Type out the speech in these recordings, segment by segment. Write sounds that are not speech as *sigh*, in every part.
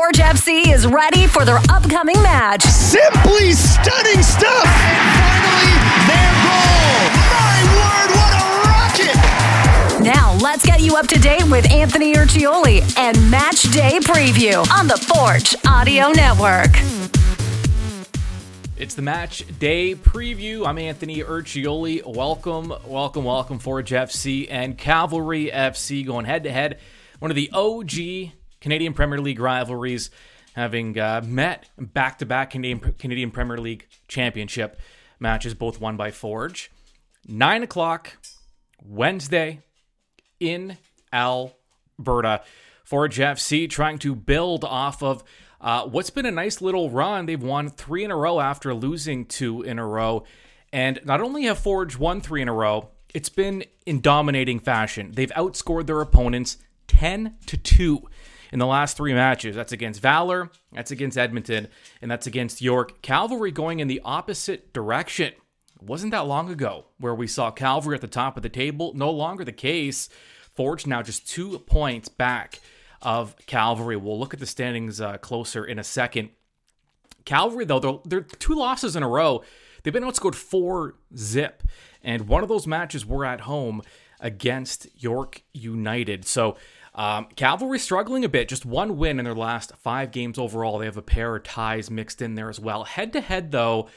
Forge FC is ready for their upcoming match. Simply stunning stuff. And finally, their goal. My word, what a rocket! Now, let's get you up to date with Anthony Urciuoli and Match Day Preview on the Forge Audio Network. It's the match day preview. I'm Anthony Urciuoli. Welcome, welcome, welcome, Forge FC and Cavalry FC going head to head. One of the OG Canadian Premier League rivalries, having uh, met back to back Canadian Premier League Championship matches, both won by Forge. Nine o'clock Wednesday in Alberta. Forge FC trying to build off of uh, what's been a nice little run. They've won three in a row after losing two in a row. And not only have Forge won three in a row, it's been in dominating fashion. They've outscored their opponents 10 to 2 in the last three matches. That's against Valor, that's against Edmonton, and that's against York. Cavalry going in the opposite direction. It wasn't that long ago where we saw Cavalry at the top of the table. No longer the case. Forge now just two points back of Cavalry. We'll look at the standings uh, closer in a second. Cavalry, though, they're, they're two losses in a row. They've been outscored four zip, and one of those matches were at home against York United. So um, Cavalry struggling a bit, just one win in their last five games overall. They have a pair of ties mixed in there as well. Head to head, though,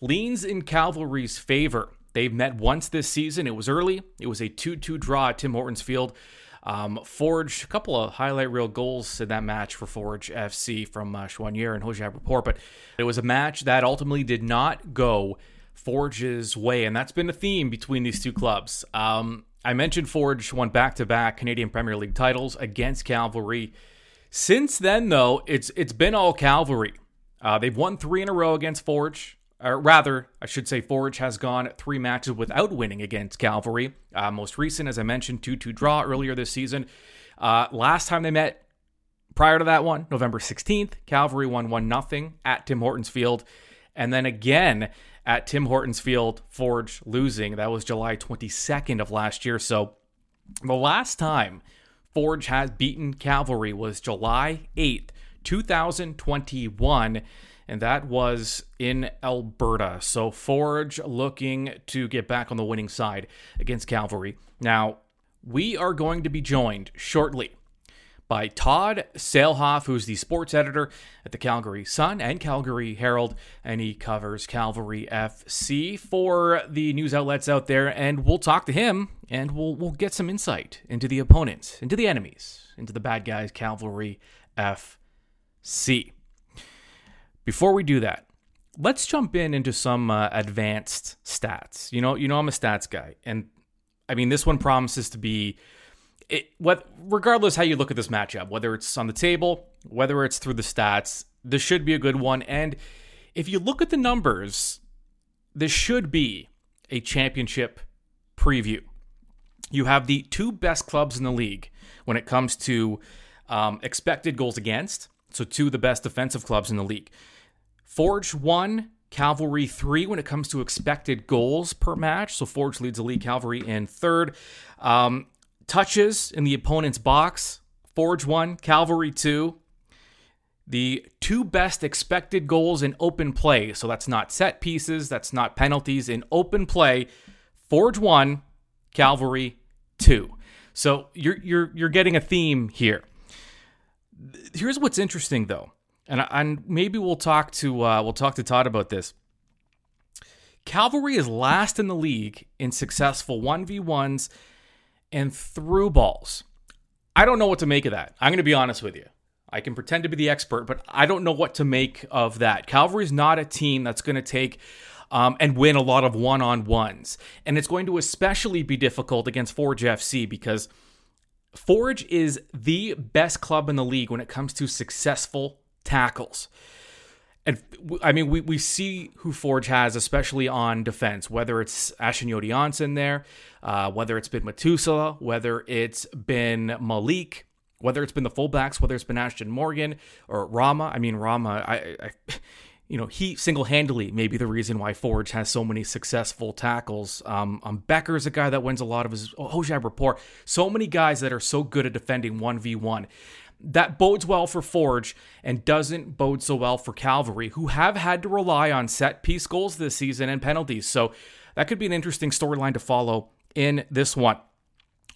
leans in Cavalry's favor. They've met once this season. It was early. It was a 2 2 draw at Tim Hortons Field. Um, Forge, a couple of highlight reel goals in that match for Forge FC from uh, Choinière and Hojabrpour, but it was a match that ultimately did not go Forge's way, and that's been a theme between these two clubs. Um, I mentioned Forge won back to back Canadian Premier League titles against Cavalry. Since then, though, it's it's been all Cavalry. Uh, they've won three in a row against Forge or rather, I should say, Forge has gone three matches without winning against Cavalry. Uh, most recent, as I mentioned, 2 2 draw earlier this season. Uh, last time they met, prior to that one, November 16th, Cavalry won 1 0 at Tim Hortons Field. And then again at Tim Hortons Field, Forge losing. That was July 22nd of last year. So the last time Forge has beaten Cavalry was July 8th, 2021 and that was in Alberta. So Forge looking to get back on the winning side against Cavalry. Now, we are going to be joined shortly by Todd Saelhoff, who's the sports editor at the Calgary Sun and Calgary Herald, and he covers Cavalry FC for the news outlets out there. And we'll talk to him, and we'll we'll get some insight into the opponents, into the enemies, into the bad guys, Cavalry FC. Before we do that, let's jump in into some uh, advanced stats. You know, you know I'm a stats guy, and I mean this one promises to be it. What regardless how you look at this matchup, whether it's on the table, whether it's through the stats, this should be a good one. And if you look at the numbers, this should be a championship preview. You have the two best clubs in the league when it comes to um, expected goals against. So, two of the best defensive clubs in the league. Forge 1, Cavalry 3 when it comes to expected goals per match. So Forge leads the league, Cavalry in third. Um, touches in the opponent's box, Forge 1, Cavalry 2. The two best expected goals in open play. So that's not set pieces, that's not penalties. In open play, Forge 1, Cavalry 2. So you're you're you're getting a theme here. Here's what's interesting though and and maybe we'll talk to uh, we'll talk to Todd about this. Cavalry is last in the league in successful one v ones and through balls. I don't know what to make of that. I'm going to be honest with you. I can pretend to be the expert, but I don't know what to make of that. Cavalry's not a team that's going to take um, and win a lot of one on ones. And it's going to especially be difficult against Forge FC because Forge is the best club in the league when it comes to successful tackles. And I mean, we, we see who Forge has, especially on defense, whether it's Achinioti-Jönsson there, uh, whether it's been Metusala, whether it's been Malik, whether it's been the fullbacks, whether it's been Ashton Morgan or Rama. I mean, Rama, I, I *laughs* you know, he single handedly may be the reason why Forge has so many successful tackles. Um, um, Bekker's a guy that wins a lot of his oh, Hojabrpour. So many guys that are so good at defending 1v1. That bodes well for Forge and doesn't bode so well for Cavalry, who have had to rely on set piece goals this season and penalties. So that could be an interesting storyline to follow in this one.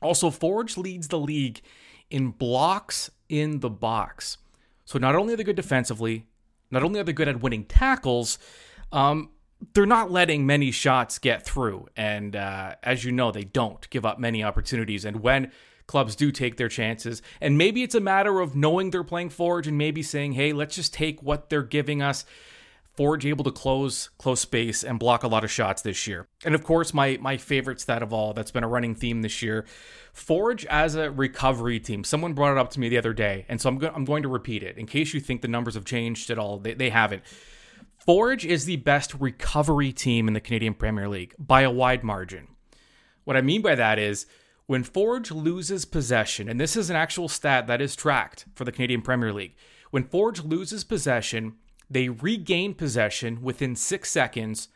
Also, Forge leads the league in blocks in the box. So not only are they good defensively, not only are they good at winning tackles, um, they're not letting many shots get through. And uh, as you know, they don't give up many opportunities. And when clubs do take their chances, and maybe it's a matter of knowing they're playing Forge and maybe saying, hey, let's just take what they're giving us. Forge able to close close space and block a lot of shots this year. And of course, my my favorite stat of all that's been a running theme this year, Forge as a recovery team. Someone brought it up to me the other day, and so I'm go- I'm going to repeat it in case you think the numbers have changed at all. They they haven't. Forge is the best recovery team in the Canadian Premier League by a wide margin. What I mean by that is when Forge loses possession, and this is an actual stat that is tracked for the Canadian Premier League, when Forge loses possession, they regain possession within six seconds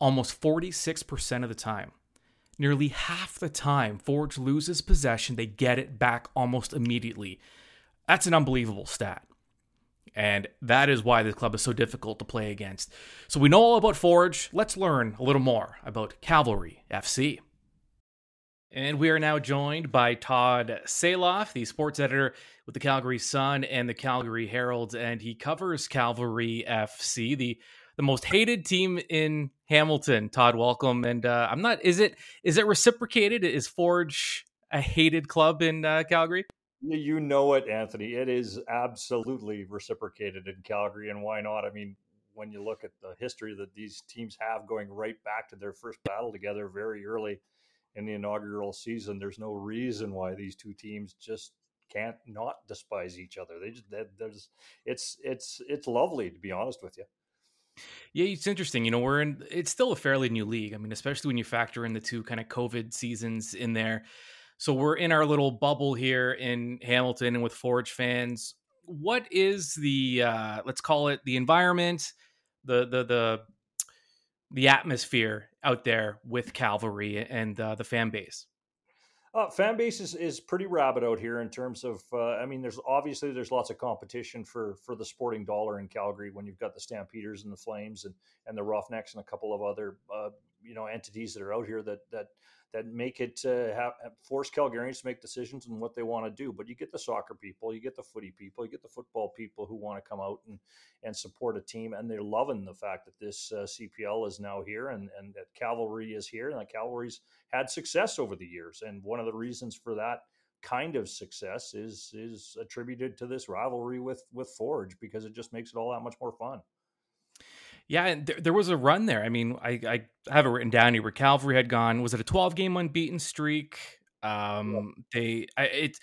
almost 46% of the time. Nearly half the time Forge loses possession, they get it back almost immediately. That's an unbelievable stat. And that is why this club is so difficult to play against. So we know all about Forge. Let's learn a little more about Cavalry FC. And we are now joined by Todd Saelhoff, the sports editor with the Calgary Sun and the Calgary Herald, and he covers Cavalry FC, the the most hated team in Hamilton. Todd, welcome. And uh, I'm not. Is it is it reciprocated? Is Forge a hated club in uh, Calgary? You know it, Anthony. It is absolutely reciprocated in Calgary, and why not? I mean, when you look at the history that these teams have, going right back to their first battle together very early in the inaugural season, there's no reason why these two teams just can't not despise each other. They just there's it's it's it's lovely to be honest with you. Yeah, it's interesting. You know, we're in it's still a fairly new league. I mean, especially when you factor in the two kind of COVID seasons in there. So we're in our little bubble here in Hamilton and with Forge fans. What is the uh let's call it the environment, the the the the atmosphere out there with Cavalry and uh, the fan base? Uh, fan base is, is pretty rabid out here in terms of. Uh, I mean, there's obviously there's lots of competition for for the sporting dollar in Calgary when you've got the Stampeders and the Flames and and the Roughnecks and a couple of other uh, you know entities that are out here that that that make it uh, have, force Calgarians to make decisions on what they want to do. But you get the soccer people, you get the footy people, you get the football people who want to come out and and support a team, and they're loving the fact that this uh, CPL is now here and and that Cavalry is here, and that Cavalry's had success over the years. And one of the reasons for that kind of success is is attributed to this rivalry with with Forge because it just makes it all that much more fun. Yeah, and there, there was a run there. I mean, I, I have it written down here where Cavalry had gone. Was it a 12 game unbeaten streak? Um, yeah. They, I, it,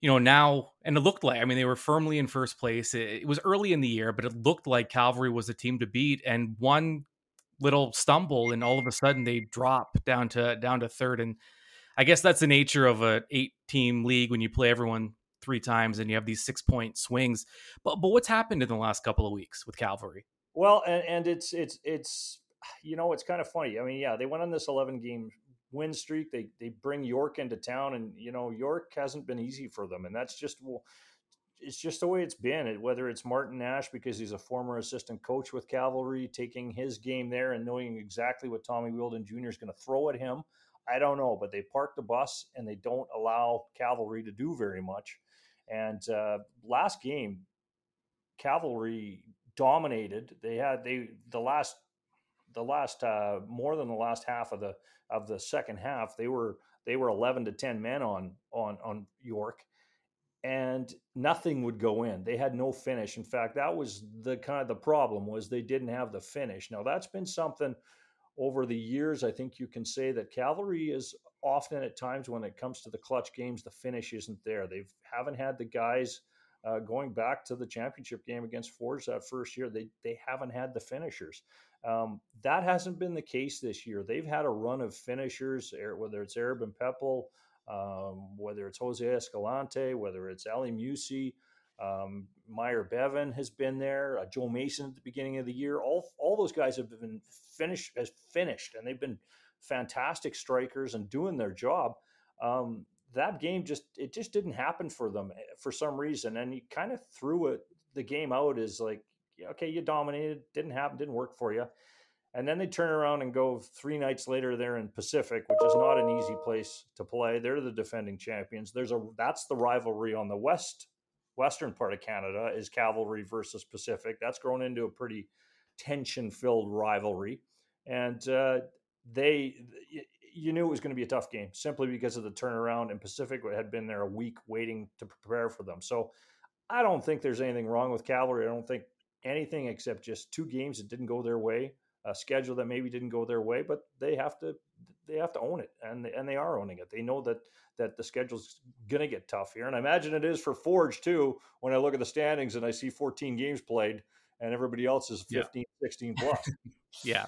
you know, now, and it looked like, I mean, they were firmly in first place. It, it was early in the year, but it looked like Cavalry was the team to beat. And one little stumble, and all of a sudden they drop down to down to third. And I guess that's the nature of a eight team league when you play everyone three times and you have these six point swings. But but what's happened in the last couple of weeks with Cavalry? Well, and, and it's it's it's you know it's kind of funny. I mean, yeah, they went on this 11 game win streak. They they bring York into town, and you know York hasn't been easy for them, and that's just well, it's just the way it's been. Whether it's Martin Nash because he's a former assistant coach with Cavalry, taking his game there and knowing exactly what Tommy Wheeldon Jr. is going to throw at him, I don't know. But they park the bus and they don't allow Cavalry to do very much. And uh, last game, Cavalry dominated. They had they the last the last uh, more than the last half of the of the second half. They were they were eleven to ten men on on on York, and nothing would go in. They had no finish. In fact, that was the kind of the problem was they didn't have the finish. Now that's been something over the years. I think you can say that cavalry is often at times when it comes to the clutch games, the finish isn't there. They haven't had the guys uh, going back to the championship game against Forge that first year, they they haven't had the finishers. Um, that hasn't been the case this year. They've had a run of finishers, whether it's Aribim Pepple, um, whether it's Jose Escalante, whether it's Ali Musse, um, Myer Bevan has been there, uh, Joe Mason at the beginning of the year. All all those guys have been finished has finished, and they've been fantastic strikers and doing their job. Um, that game just it just didn't happen for them eh, for some reason, and he kind of threw it the game out as like, okay, you dominated, didn't happen, didn't work for you. And then they turn around and go three nights later they're in Pacific, which is not an easy place to play. They're the defending champions. There's a that's the rivalry on the west western part of Canada is Cavalry versus Pacific. That's grown into a pretty tension filled rivalry, and uh, they you knew it was going to be a tough game simply because of the turnaround. And Pacific had been there a week waiting to prepare for them. So I don't think there's anything wrong with Cavalry. I don't think anything except just two games that didn't go their way a schedule that maybe didn't go their way, but they have to they have to own it, and and they are owning it. They know that that the schedule's going to get tough here, and I imagine it is for Forge too. When I look at the standings and I see 14 games played, and everybody else is 15, yeah. 16 plus. *laughs* yeah.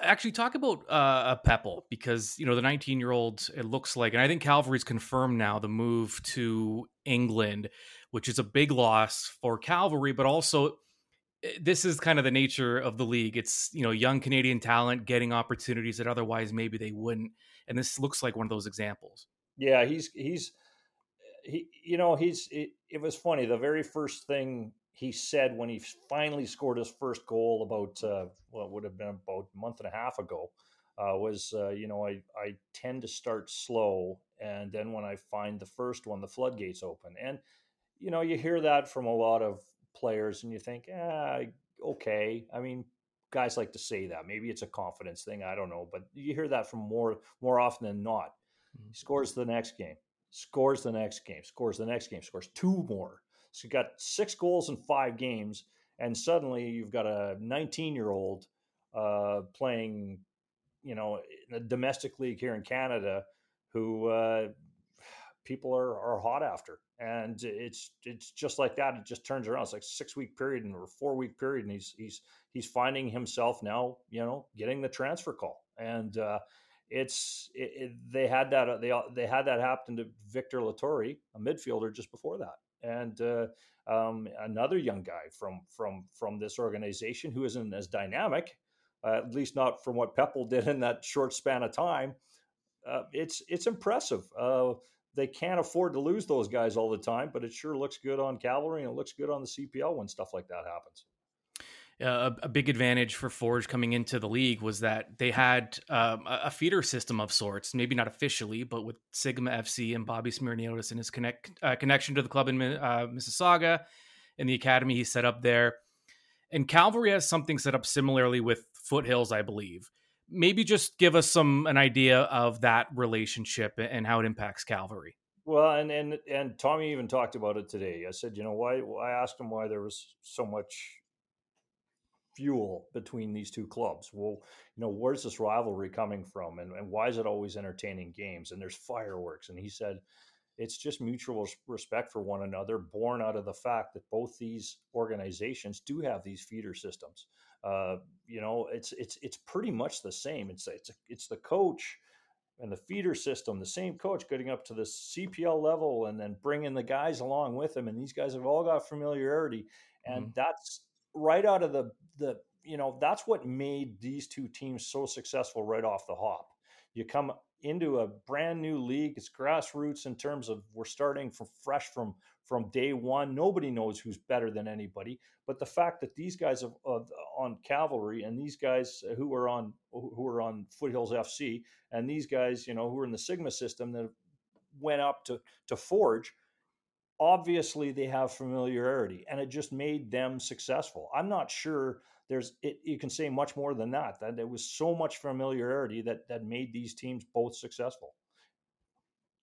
Actually, talk about uh, Pepple because you know the 19 year old. It looks like, and I think Calvary's confirmed now the move to England, which is a big loss for Calvary, but also Eh, this is kind of the nature of the league. It's you know young Canadian talent getting opportunities that otherwise maybe they wouldn't, and this looks like one of those examples. Yeah, he's he's he you know he's it, it was funny. The very first thing he said when he finally scored his first goal about uh, what would have been about a month and a half ago uh, was uh, you know I I tend to start slow, and then when I find the first one, the floodgates open, and you know you hear that from a lot of players and you think, ah, okay. I mean, guys like to say that. Maybe it's a confidence thing. I don't know, but you hear that from more more often than not. Mm-hmm. Scores the next game, scores the next game, scores the next game, scores two more. So you got six goals in five games, and suddenly you've got a 19 year old uh, playing, you know, in a domestic league here in Canada, who uh, people are are hot after and it's it's just like that. It just turns around. It's like six week period and or four week period, and he's he's he's finding himself now, you know, getting the transfer call, and uh, it's it, it, they had that they they had that happen to Victor Loturi, a midfielder, just before that, and uh, um, another young guy from from from this organization who isn't as dynamic, uh, at least not from what Pepple did in that short span of time. Uh, it's it's impressive. Uh, they can't afford to lose those guys all the time, but it sure looks good on Cavalry and it looks good on the CPL when stuff like that happens. A, a, big advantage for Forge coming into the league was that they had um, a, feeder system of sorts, maybe not officially, but with Sigma FC and Bobby Smirniotis and his connect, uh, connection to the club in uh, Mississauga and the academy he set up there. And Calvary has something set up similarly with Foothills, I believe maybe just give us some an idea of that relationship and how it impacts Calvary. Well, and and and Tommy even talked about it today. I said, you know, why? I asked him why there was so much fuel between these two clubs. Well, you know, where's this rivalry coming from, and, and why is it always entertaining games? And there's fireworks. And he said, it's just mutual respect for one another, born out of the fact that both these organizations do have these feeder systems. Uh, you know, it's it's it's pretty much the same. It's it's it's the coach and the feeder system, the same coach getting up to the CPL level and then bringing the guys along with him. And these guys have all got familiarity, and mm-hmm. that's right out of the the you know that's what made these two teams so successful right off the hop. You come into a brand new league. It's grassroots in terms of we're starting from fresh from from day one. Nobody knows who's better than anybody. But the fact that these guys have, uh, on Cavalry and these guys who are on who are on Foothills FC and these guys, you know, who are in the Sigma system that went up to to Forge, obviously they have familiarity, and it just made them successful. I'm not sure there's it, you can say much more than that. That there was so much familiarity that that made these teams both successful.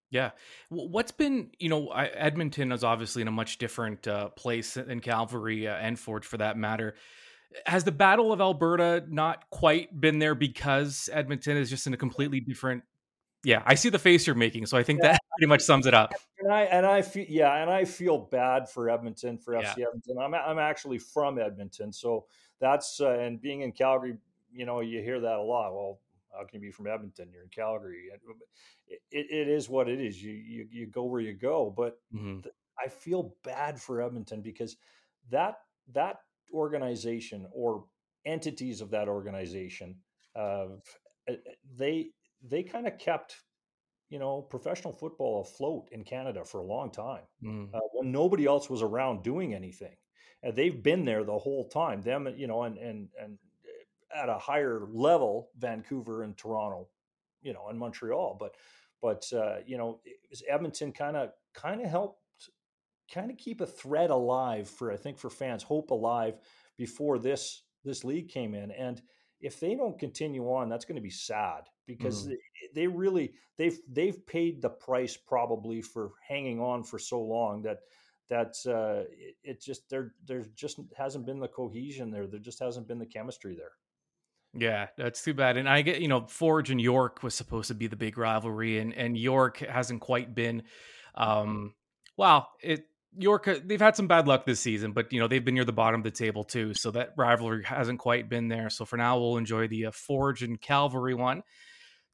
Yeah. What's been, you know, Edmonton is obviously in a much different uh, place than Cavalry uh, and Forge for that matter. Has the Battle of Alberta not quite been there because Edmonton is just in a completely different? Yeah, I see the face you're making, so I think yeah. that *laughs* pretty much sums it up. And I and I feel yeah, and I feel bad for Edmonton for FC yeah. Edmonton. I'm I'm actually from Edmonton, so that's uh, and being in Calgary, you know, you hear that a lot. Well, how can you be from Edmonton? You're in Calgary. It, it, it is what it is. You, you, you go where you go. But mm-hmm. th- I feel bad for Edmonton because that that organization or entities of that organization, uh, they they kind of kept you know professional football afloat in Canada for a long time Mm. uh, when nobody else was around doing anything. And they've been there the whole time. Them, you know, and and and at a higher level, Vancouver and Toronto, you know, and Montreal. But but uh, you know, it was Edmonton kind of kind of helped kind of keep a thread alive for I think for fans, hope alive before this this league came in. And if they don't continue on, that's going to be sad because Mm. they, really they've they've paid the price probably for hanging on for so long that that uh, it, it just there there just hasn't been the cohesion there. There just hasn't been the chemistry there. Yeah, that's too bad. And I get, you know, Forge and York was supposed to be the big rivalry, and and York hasn't quite been. Um, well, it York uh, they've had some bad luck this season, but you know they've been near the bottom of the table too, so that rivalry hasn't quite been there. So for now, we'll enjoy the uh, Forge and Calvary one.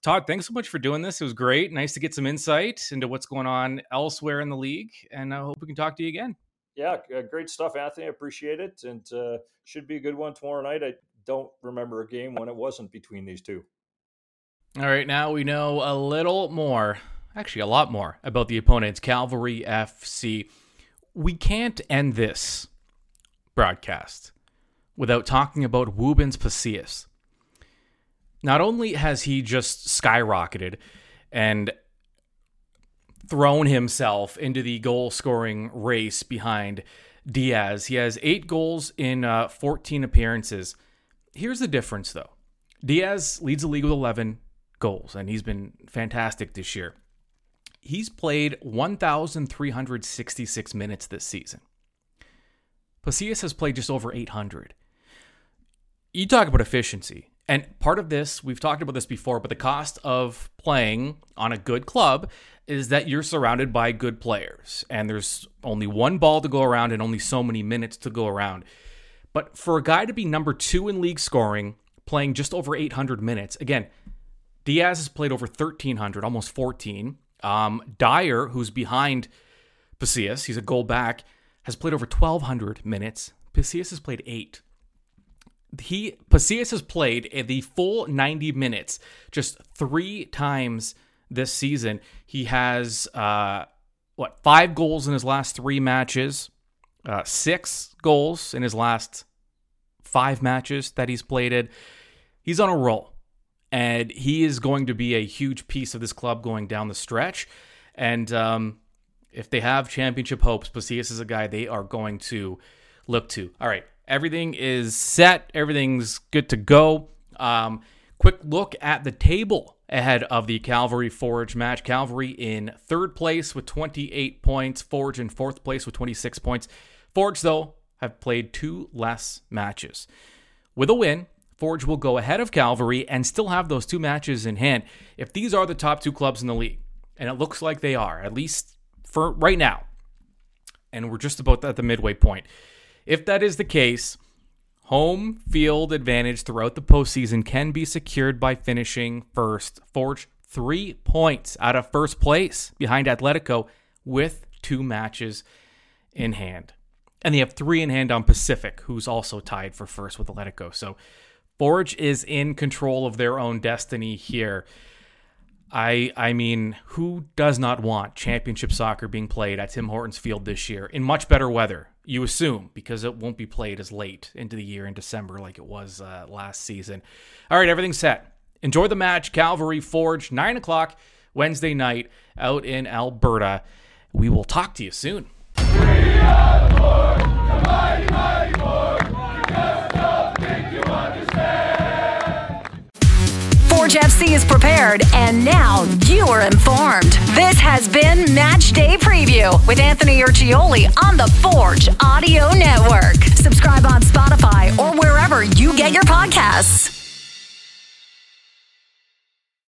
Todd, thanks so much for doing this. It was great. Nice to get some insight into what's going on elsewhere in the league, and I hope we can talk to you again. Yeah, uh, great stuff, Anthony. I appreciate it, and uh, should be a good one tomorrow night. I don't remember a game when it wasn't between these two. All right, now we know a little more, actually, a lot more about the opponents, Calvary FC. We can't end this broadcast without talking about Woobens Pacius. Not only has he just skyrocketed and thrown himself into the goal scoring race behind Diaz, he has eight goals in uh, 14 appearances. Here's the difference, though Diaz leads the league with 11 goals, and he's been fantastic this year. He's played 1,366 minutes this season. Pacius has played just over 800. You talk about efficiency. And part of this, we've talked about this before, but the cost of playing on a good club is that you're surrounded by good players. And there's only one ball to go around and only so many minutes to go around. But for a guy to be number two in league scoring, playing just over 800 minutes, again, Diaz has played over 1,300, almost 14. Um, Dyer, who's behind Pacius, he's a goal back, has played over 1,200 minutes. Pacius has played eight. He Pacius has played the full 90 minutes just three times this season. He has uh, what five goals in his last three matches, uh, six goals in his last five matches that he's played in. He's on a roll, and he is going to be a huge piece of this club going down the stretch. And um, if they have championship hopes, Pacius is a guy they are going to look to. All right, everything is set, everything's good to go. Um, quick look at the table ahead of the Calvary Forge match. Calvary in third place with 28 points, Forge in fourth place with 26 points. Forge, though, have played two less matches. With a win, Forge will go ahead of Calvary and still have those two matches in hand. If these are the top two clubs in the league, and it looks like they are, at least for right now, and we're just about at the midway point. If that is the case, home field advantage throughout the postseason can be secured by finishing first. Forge three points out of first place behind Atletico with two matches in hand. And they have three in hand on Pacific, who's also tied for first with Atletico. So Forge is in control of their own destiny here. I I mean, who does not want championship soccer being played at Tim Hortons Field this year in much better weather? You assume because it won't be played as late into the year in December like it was uh, last season. All right, everything's set. Enjoy the match, Calvary Forge, nine o'clock Wednesday night out in Alberta. We will talk to you soon. Forge FC is prepared, and now you are informed. This has been Match Day Preview with Anthony Urciuoli on the Forge Audio Network. Subscribe on Spotify or wherever you get your podcasts.